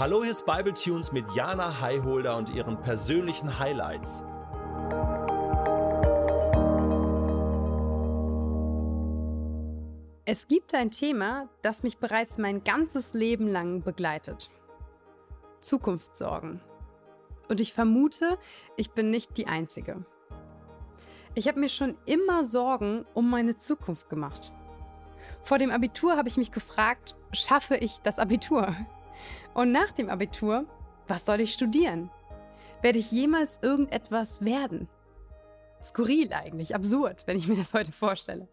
Hallo, hier ist Bible Tunes mit Jana Highholder und ihren persönlichen Highlights. Es gibt ein Thema, das mich bereits mein ganzes Leben lang begleitet. Zukunftssorgen. Und ich vermute, ich bin nicht die Einzige. Ich habe mir schon immer Sorgen um meine Zukunft gemacht. Vor dem Abitur habe ich mich gefragt, schaffe ich das Abitur? Und nach dem Abitur, was soll ich studieren? Werde ich jemals irgendetwas werden? Skurril eigentlich, absurd, wenn ich mir das heute vorstelle.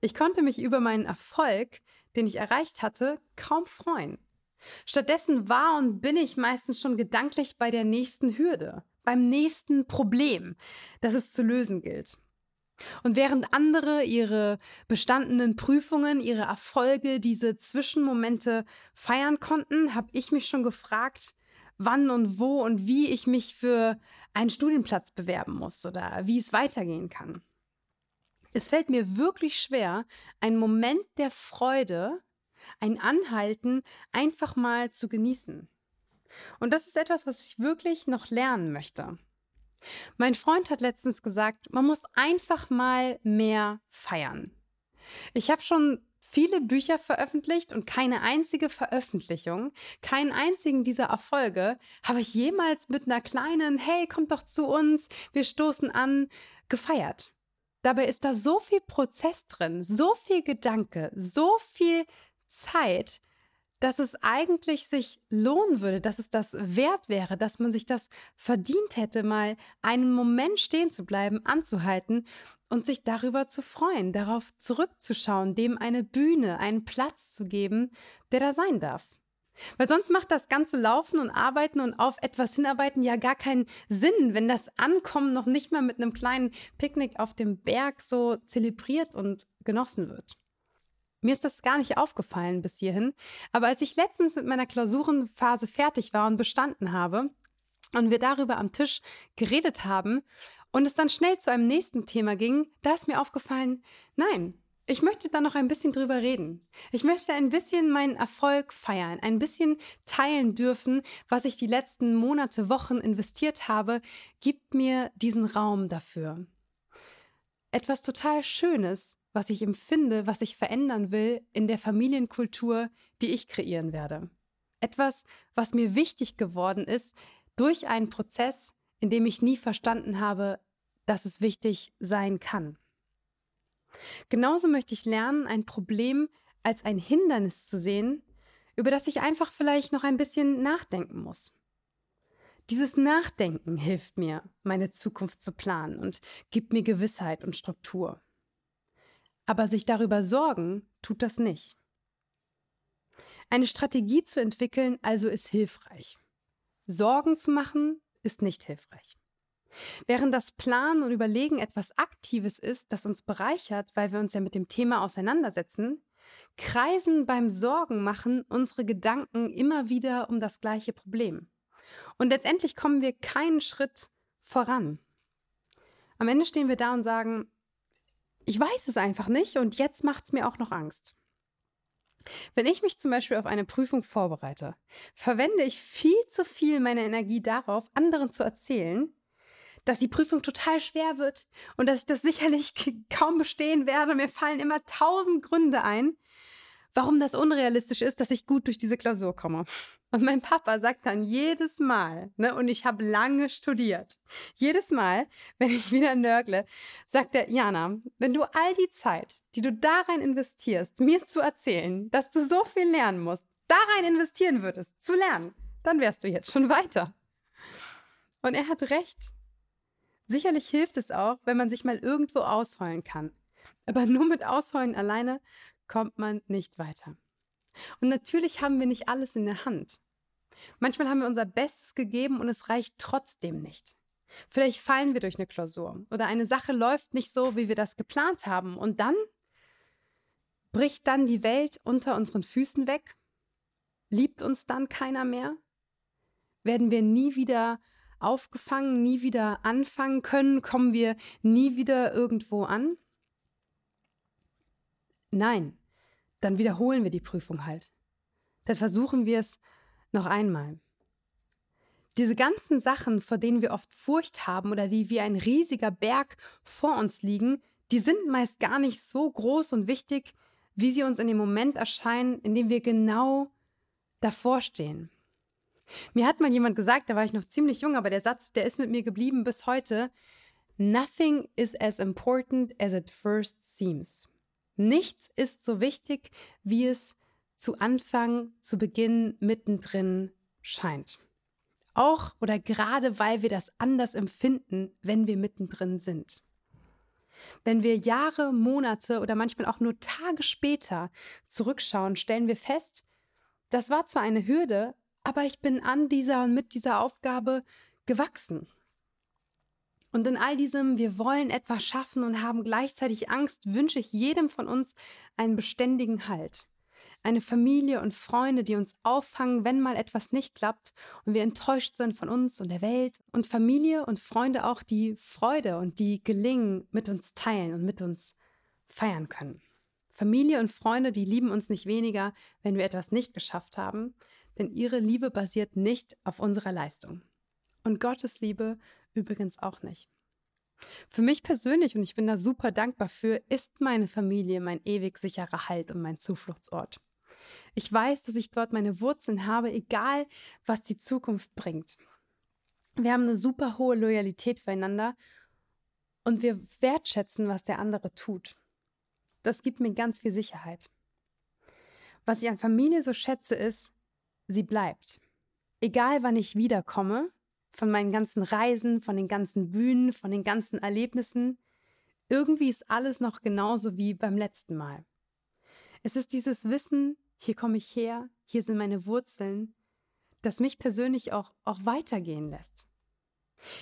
Ich konnte mich über meinen Erfolg, den ich erreicht hatte, kaum freuen. Stattdessen war und bin ich meistens schon gedanklich bei der nächsten Hürde, beim nächsten Problem, das es zu lösen gilt. Und während andere ihre bestandenen Prüfungen, ihre Erfolge, diese Zwischenmomente feiern konnten, habe ich mich schon gefragt, wann und wo und wie ich mich für einen Studienplatz bewerben muss oder wie es weitergehen kann. Es fällt mir wirklich schwer, einen Moment der Freude, ein Anhalten einfach mal zu genießen. Und das ist etwas, was ich wirklich noch lernen möchte. Mein Freund hat letztens gesagt, man muss einfach mal mehr feiern. Ich habe schon viele Bücher veröffentlicht und keine einzige Veröffentlichung, keinen einzigen dieser Erfolge habe ich jemals mit einer kleinen Hey, kommt doch zu uns, wir stoßen an gefeiert. Dabei ist da so viel Prozess drin, so viel Gedanke, so viel Zeit, dass es eigentlich sich lohnen würde, dass es das wert wäre, dass man sich das verdient hätte, mal einen Moment stehen zu bleiben, anzuhalten und sich darüber zu freuen, darauf zurückzuschauen, dem eine Bühne, einen Platz zu geben, der da sein darf. Weil sonst macht das ganze Laufen und Arbeiten und auf etwas hinarbeiten ja gar keinen Sinn, wenn das Ankommen noch nicht mal mit einem kleinen Picknick auf dem Berg so zelebriert und genossen wird. Mir ist das gar nicht aufgefallen bis hierhin. Aber als ich letztens mit meiner Klausurenphase fertig war und bestanden habe und wir darüber am Tisch geredet haben und es dann schnell zu einem nächsten Thema ging, da ist mir aufgefallen, nein, ich möchte da noch ein bisschen drüber reden. Ich möchte ein bisschen meinen Erfolg feiern, ein bisschen teilen dürfen, was ich die letzten Monate, Wochen investiert habe, gibt mir diesen Raum dafür. Etwas total Schönes, was ich empfinde, was ich verändern will in der Familienkultur, die ich kreieren werde. Etwas, was mir wichtig geworden ist durch einen Prozess, in dem ich nie verstanden habe, dass es wichtig sein kann. Genauso möchte ich lernen, ein Problem als ein Hindernis zu sehen, über das ich einfach vielleicht noch ein bisschen nachdenken muss. Dieses Nachdenken hilft mir, meine Zukunft zu planen und gibt mir Gewissheit und Struktur. Aber sich darüber sorgen tut das nicht. Eine Strategie zu entwickeln also ist hilfreich. Sorgen zu machen ist nicht hilfreich. Während das Planen und Überlegen etwas Aktives ist, das uns bereichert, weil wir uns ja mit dem Thema auseinandersetzen, kreisen beim Sorgenmachen unsere Gedanken immer wieder um das gleiche Problem. Und letztendlich kommen wir keinen Schritt voran. Am Ende stehen wir da und sagen, ich weiß es einfach nicht und jetzt macht es mir auch noch Angst. Wenn ich mich zum Beispiel auf eine Prüfung vorbereite, verwende ich viel zu viel meine Energie darauf, anderen zu erzählen, dass die Prüfung total schwer wird und dass ich das sicherlich kaum bestehen werde. Mir fallen immer tausend Gründe ein, warum das unrealistisch ist, dass ich gut durch diese Klausur komme. Und mein Papa sagt dann jedes Mal, ne, und ich habe lange studiert, jedes Mal, wenn ich wieder nörgle, sagt er, Jana, wenn du all die Zeit, die du da rein investierst, mir zu erzählen, dass du so viel lernen musst, da rein investieren würdest, zu lernen, dann wärst du jetzt schon weiter. Und er hat recht. Sicherlich hilft es auch, wenn man sich mal irgendwo ausheulen kann. Aber nur mit Ausheulen alleine kommt man nicht weiter. Und natürlich haben wir nicht alles in der Hand. Manchmal haben wir unser Bestes gegeben und es reicht trotzdem nicht. Vielleicht fallen wir durch eine Klausur oder eine Sache läuft nicht so, wie wir das geplant haben. Und dann bricht dann die Welt unter unseren Füßen weg? Liebt uns dann keiner mehr? Werden wir nie wieder aufgefangen, nie wieder anfangen können? Kommen wir nie wieder irgendwo an? Nein, dann wiederholen wir die Prüfung halt. Dann versuchen wir es noch einmal. Diese ganzen Sachen, vor denen wir oft Furcht haben oder die wie ein riesiger Berg vor uns liegen, die sind meist gar nicht so groß und wichtig, wie sie uns in dem Moment erscheinen, in dem wir genau davor stehen. Mir hat mal jemand gesagt, da war ich noch ziemlich jung, aber der Satz, der ist mit mir geblieben bis heute. Nothing is as important as it first seems. Nichts ist so wichtig, wie es zu Anfang, zu Beginn, mittendrin scheint. Auch oder gerade weil wir das anders empfinden, wenn wir mittendrin sind. Wenn wir Jahre, Monate oder manchmal auch nur Tage später zurückschauen, stellen wir fest, das war zwar eine Hürde, aber ich bin an dieser und mit dieser Aufgabe gewachsen. Und in all diesem, wir wollen etwas schaffen und haben gleichzeitig Angst, wünsche ich jedem von uns einen beständigen Halt. Eine Familie und Freunde, die uns auffangen, wenn mal etwas nicht klappt und wir enttäuscht sind von uns und der Welt. Und Familie und Freunde auch, die Freude und die Gelingen mit uns teilen und mit uns feiern können. Familie und Freunde, die lieben uns nicht weniger, wenn wir etwas nicht geschafft haben, denn ihre Liebe basiert nicht auf unserer Leistung. Und Gottes Liebe übrigens auch nicht. Für mich persönlich, und ich bin da super dankbar für, ist meine Familie mein ewig sicherer Halt und mein Zufluchtsort. Ich weiß, dass ich dort meine Wurzeln habe, egal was die Zukunft bringt. Wir haben eine super hohe Loyalität füreinander und wir wertschätzen, was der andere tut. Das gibt mir ganz viel Sicherheit. Was ich an Familie so schätze, ist, sie bleibt. Egal wann ich wiederkomme, von meinen ganzen Reisen, von den ganzen Bühnen, von den ganzen Erlebnissen, irgendwie ist alles noch genauso wie beim letzten Mal. Es ist dieses Wissen, hier komme ich her, hier sind meine Wurzeln, das mich persönlich auch, auch weitergehen lässt.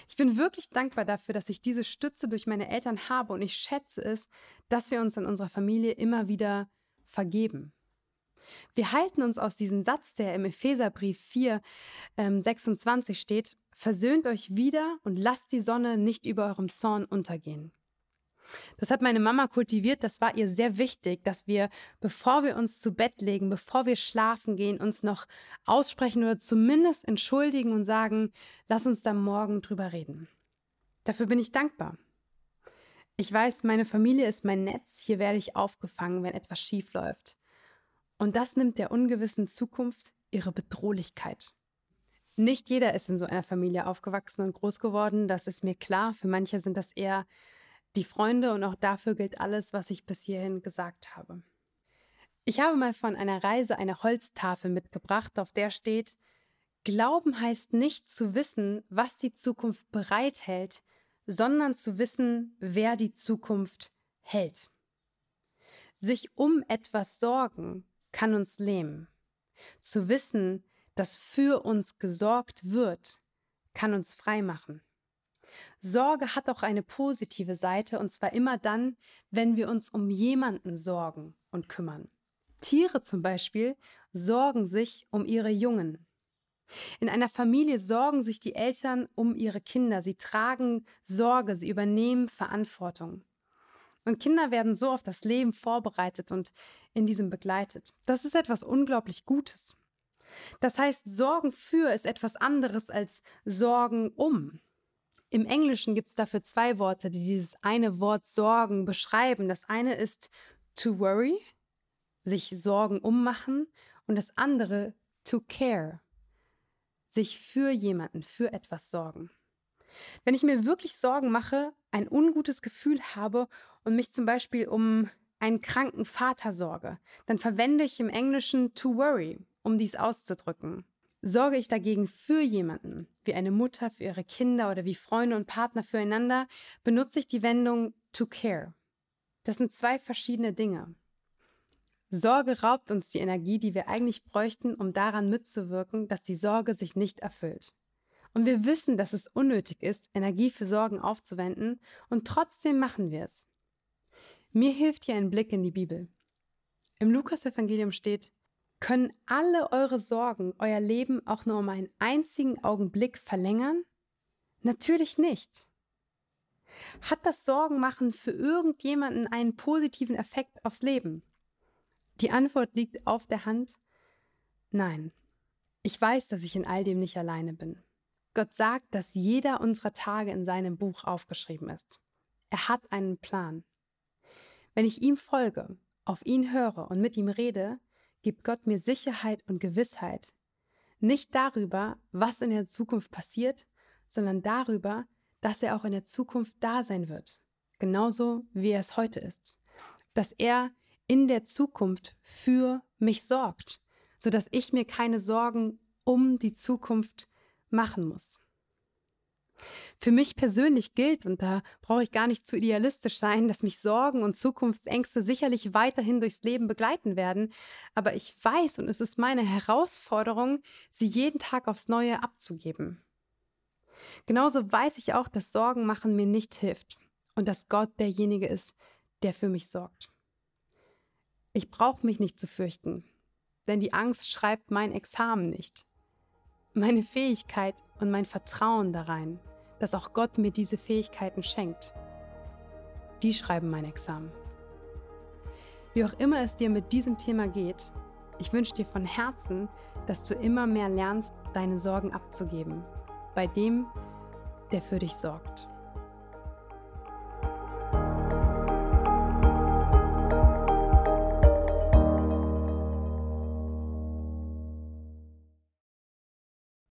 Ich bin wirklich dankbar dafür, dass ich diese Stütze durch meine Eltern habe und ich schätze es, dass wir uns in unserer Familie immer wieder vergeben. Wir halten uns aus diesem Satz, der im Epheserbrief 4, ähm, 26 steht, versöhnt euch wieder und lasst die Sonne nicht über eurem Zorn untergehen. Das hat meine Mama kultiviert, das war ihr sehr wichtig, dass wir, bevor wir uns zu Bett legen, bevor wir schlafen gehen, uns noch aussprechen oder zumindest entschuldigen und sagen, lass uns da morgen drüber reden. Dafür bin ich dankbar. Ich weiß, meine Familie ist mein Netz, hier werde ich aufgefangen, wenn etwas schief läuft. Und das nimmt der ungewissen Zukunft ihre Bedrohlichkeit. Nicht jeder ist in so einer Familie aufgewachsen und groß geworden, das ist mir klar. Für manche sind das eher die Freunde und auch dafür gilt alles, was ich bis hierhin gesagt habe. Ich habe mal von einer Reise eine Holztafel mitgebracht, auf der steht, Glauben heißt nicht zu wissen, was die Zukunft bereithält, sondern zu wissen, wer die Zukunft hält. Sich um etwas sorgen kann uns lähmen. Zu wissen, dass für uns gesorgt wird, kann uns frei machen. Sorge hat auch eine positive Seite, und zwar immer dann, wenn wir uns um jemanden sorgen und kümmern. Tiere zum Beispiel sorgen sich um ihre Jungen. In einer Familie sorgen sich die Eltern um ihre Kinder. Sie tragen Sorge, sie übernehmen Verantwortung. Und Kinder werden so auf das Leben vorbereitet und in diesem begleitet. Das ist etwas unglaublich Gutes. Das heißt, Sorgen für ist etwas anderes als Sorgen um. Im Englischen gibt es dafür zwei Worte, die dieses eine Wort Sorgen beschreiben. Das eine ist to worry, sich Sorgen ummachen, und das andere to care, sich für jemanden, für etwas sorgen. Wenn ich mir wirklich Sorgen mache, ein ungutes Gefühl habe und mich zum Beispiel um einen kranken Vater sorge, dann verwende ich im Englischen to worry, um dies auszudrücken. Sorge ich dagegen für jemanden, wie eine Mutter für ihre Kinder oder wie Freunde und Partner füreinander, benutze ich die Wendung to care. Das sind zwei verschiedene Dinge. Sorge raubt uns die Energie, die wir eigentlich bräuchten, um daran mitzuwirken, dass die Sorge sich nicht erfüllt. Und wir wissen, dass es unnötig ist, Energie für Sorgen aufzuwenden, und trotzdem machen wir es. Mir hilft hier ein Blick in die Bibel. Im Lukas-Evangelium steht, können alle eure Sorgen euer Leben auch nur um einen einzigen Augenblick verlängern? Natürlich nicht. Hat das Sorgenmachen für irgendjemanden einen positiven Effekt aufs Leben? Die Antwort liegt auf der Hand. Nein. Ich weiß, dass ich in all dem nicht alleine bin. Gott sagt, dass jeder unserer Tage in seinem Buch aufgeschrieben ist. Er hat einen Plan. Wenn ich ihm folge, auf ihn höre und mit ihm rede, gibt Gott mir Sicherheit und Gewissheit. Nicht darüber, was in der Zukunft passiert, sondern darüber, dass er auch in der Zukunft da sein wird. Genauso wie er es heute ist. Dass er in der Zukunft für mich sorgt, sodass ich mir keine Sorgen um die Zukunft machen muss. Für mich persönlich gilt, und da brauche ich gar nicht zu idealistisch sein, dass mich Sorgen und Zukunftsängste sicherlich weiterhin durchs Leben begleiten werden, aber ich weiß und es ist meine Herausforderung, sie jeden Tag aufs Neue abzugeben. Genauso weiß ich auch, dass Sorgen machen mir nicht hilft und dass Gott derjenige ist, der für mich sorgt. Ich brauche mich nicht zu fürchten, denn die Angst schreibt mein Examen nicht. Meine Fähigkeit und mein Vertrauen darein, dass auch Gott mir diese Fähigkeiten schenkt, die schreiben mein Examen. Wie auch immer es dir mit diesem Thema geht, ich wünsche dir von Herzen, dass du immer mehr lernst, deine Sorgen abzugeben, bei dem, der für dich sorgt.